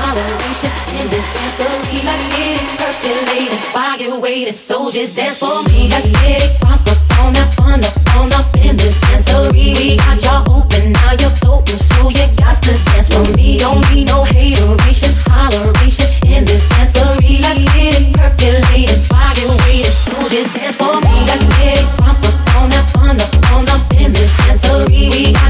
holleration in this dancery. Let's get it percolating while you're so dance for me. Let's get it crunk up on that fun up on up in this dancery. We got y'all open, now you're floating, so you got to dance for me. Don't need no hateration, holleration in this dancery. Let's get it percolating while you're so dance for me. Let's get it crunk up on that fun up on up in this dancery. We got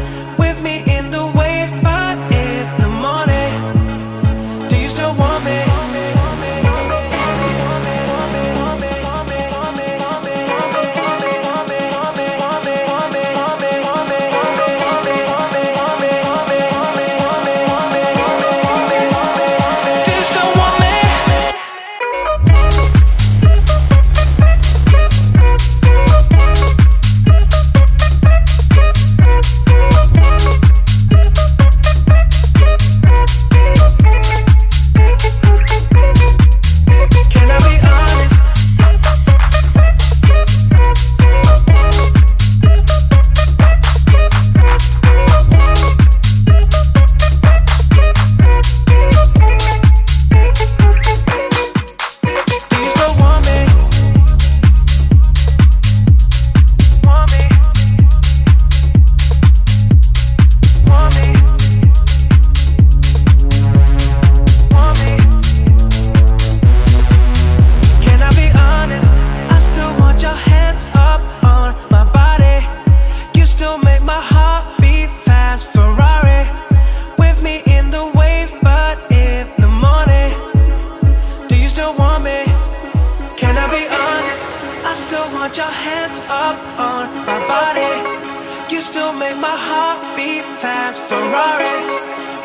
you still make my heart beat fast Ferrari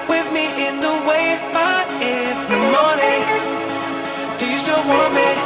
with me in the wave, but in the morning Do you still want me?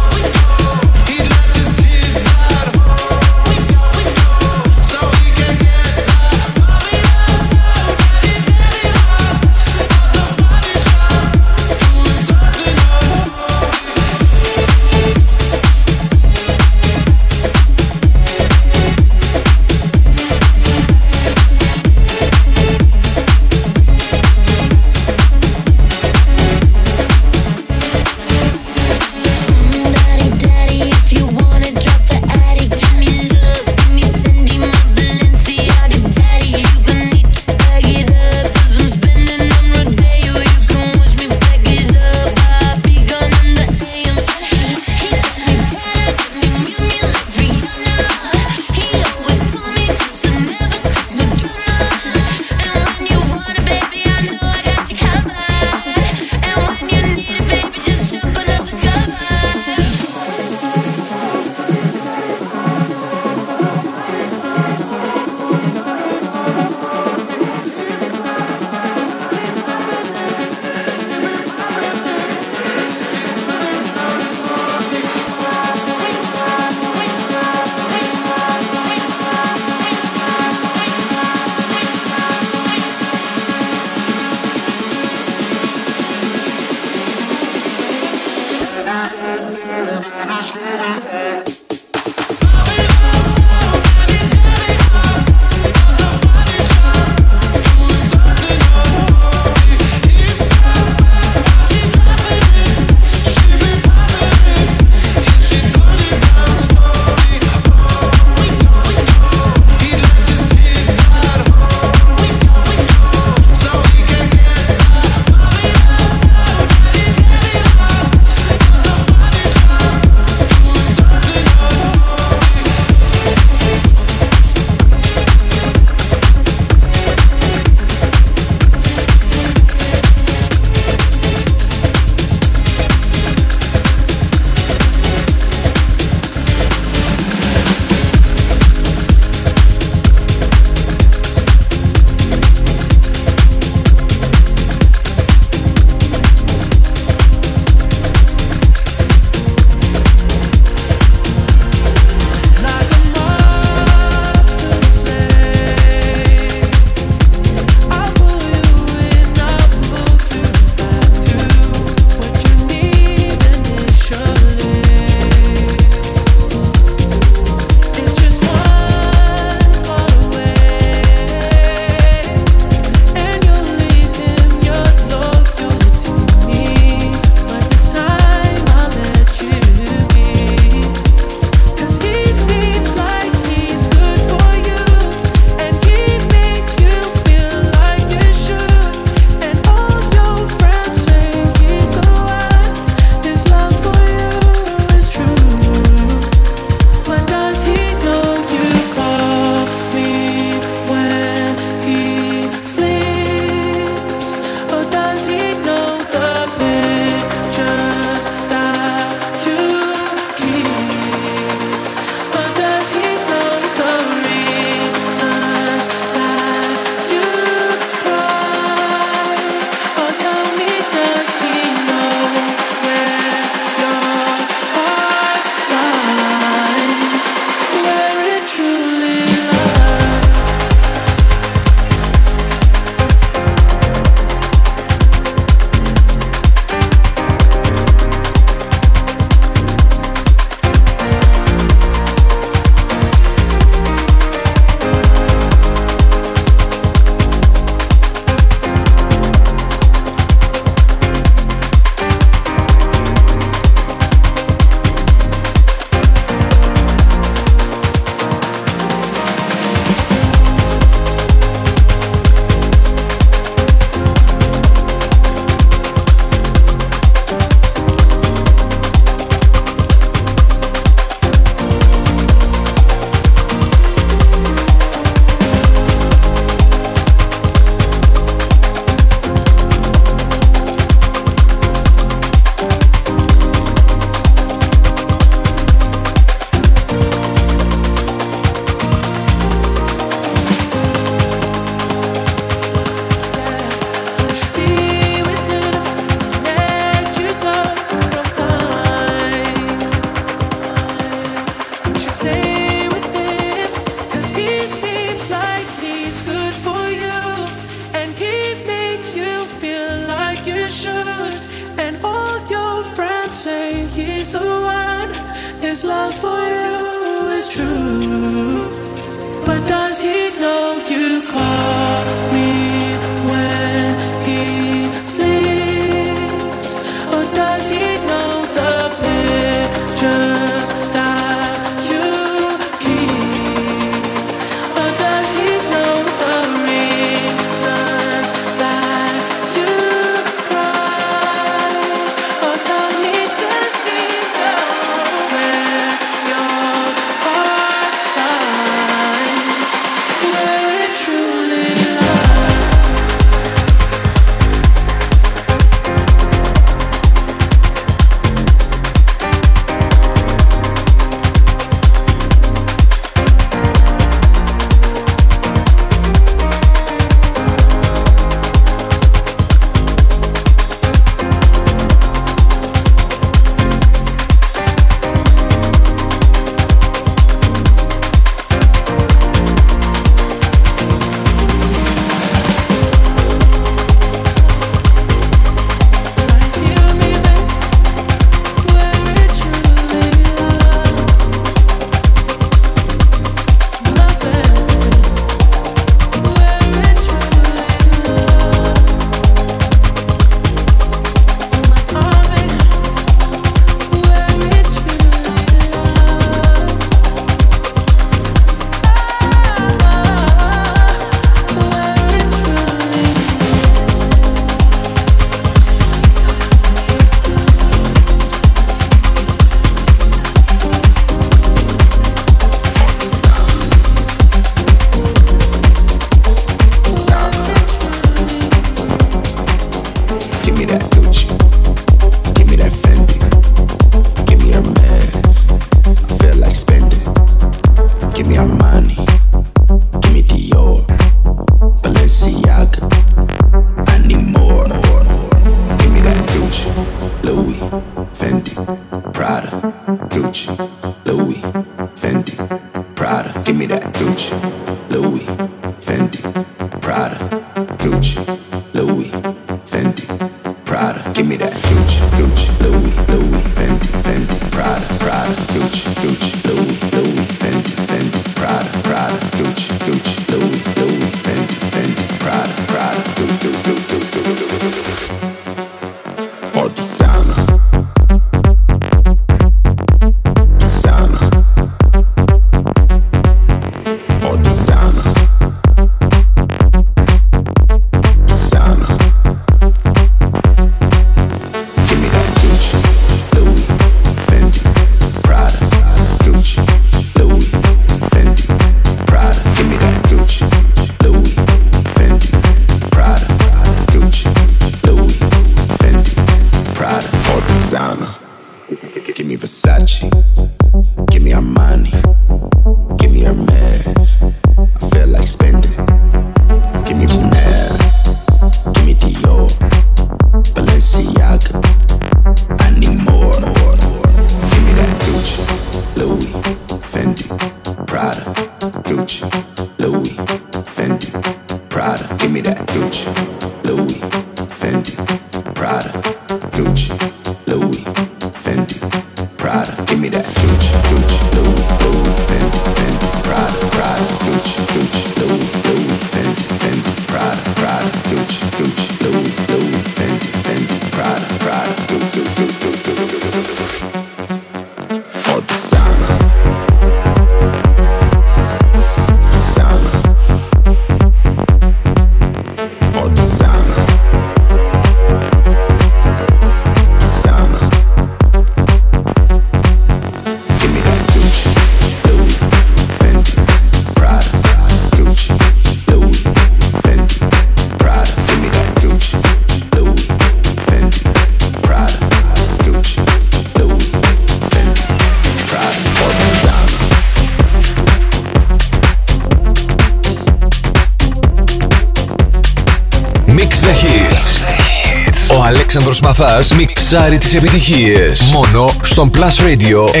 Αλέξανδρος Μαθάς μιξάρει τις επιτυχίες μόνο στον Plus Radio 102,6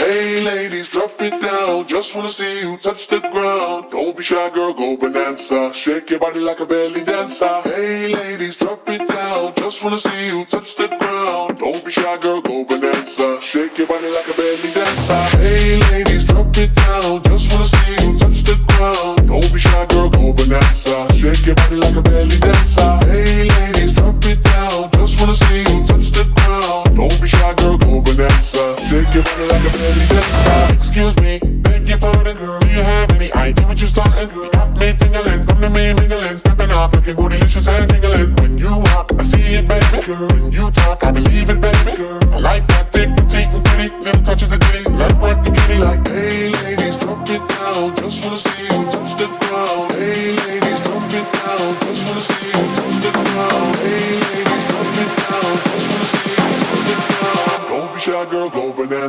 Hey ladies, drop it down. Just wanna see you touch the ground. Don't be shy, girl, go bonanza. Shake your body like a belly dancer. Hey ladies, drop it down. Just wanna see you touch the ground. Don't be shy, girl, go bonanza. Shake your body like a belly dancer. Hey ladies, drop it down. Just wanna see you touch the ground. Don't be shy, girl, go bonanza. Shake your body like a belly dancer. Your body like a belly dancer. Excuse me, beg your pardon, girl. Do you have any idea what you're starting, girl? Got me tingling, come to me mingling, stepping off, looking bootylicious and tingling. When you walk, I see it, baby, girl. When you talk, I believe it,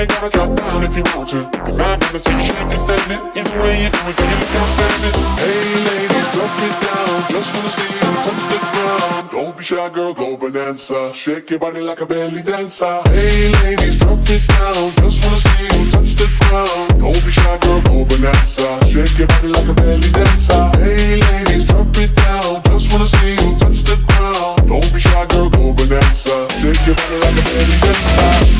Ain't gotta drop down if you want to. Cause I've never seen you shake and stand it. Either way you do it, can't stand it. Hey, ladies, drop it down. Just wanna see you touch the ground. Don't be shy, girl, go bonanza. Shake your body like a belly dancer. Hey, ladies, drop it down. Just wanna see you touch the ground. Don't be shy, girl, go bonanza. Shake your body like a belly dancer. Hey, ladies, drop it down. Just wanna see you touch the ground. Don't be shy, girl, go bonanza. Shake your body like a belly dancer.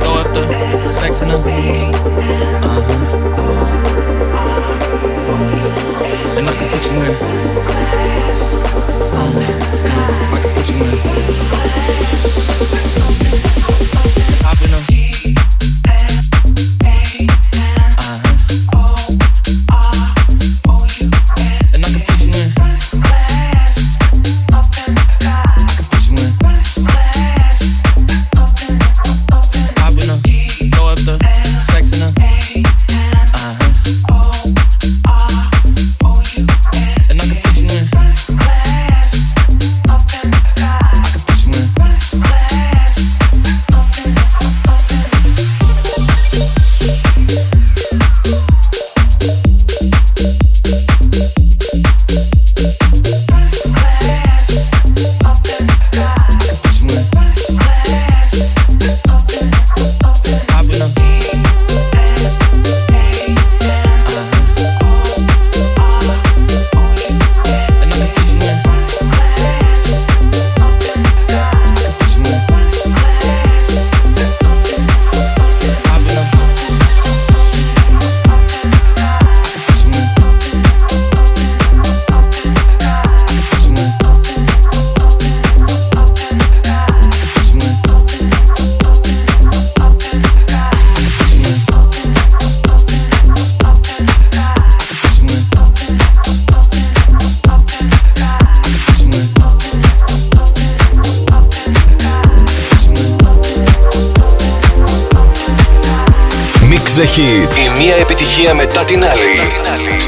Throw up the sex in the Uh huh. And I can put you in.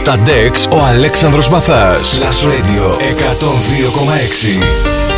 Στα Dex ο Αλέξανδρος Μαθάς. Last Radio 102,6.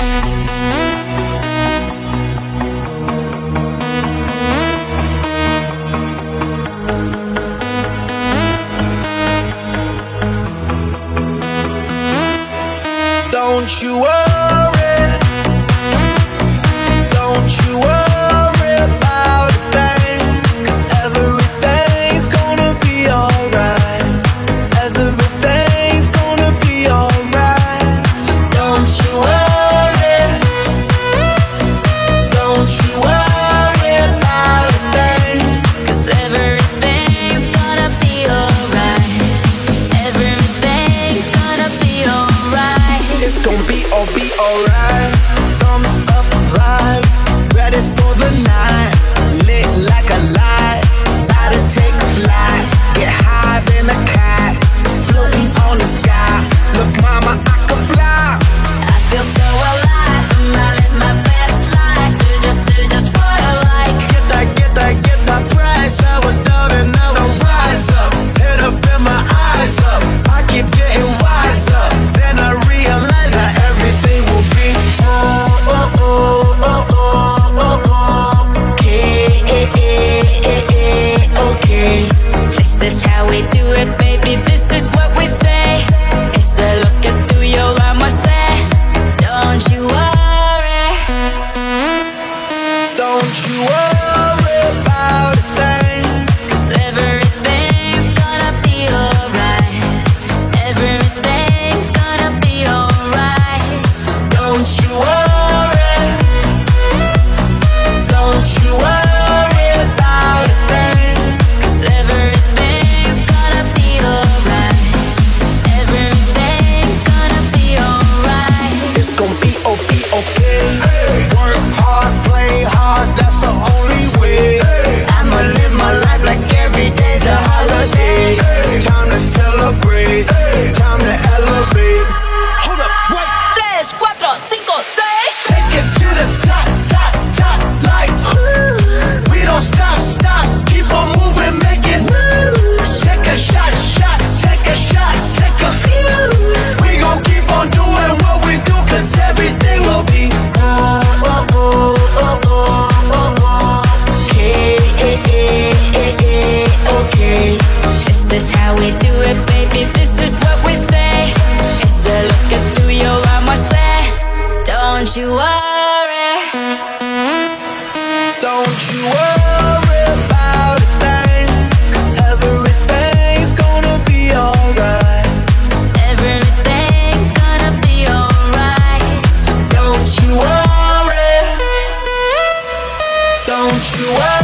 you out.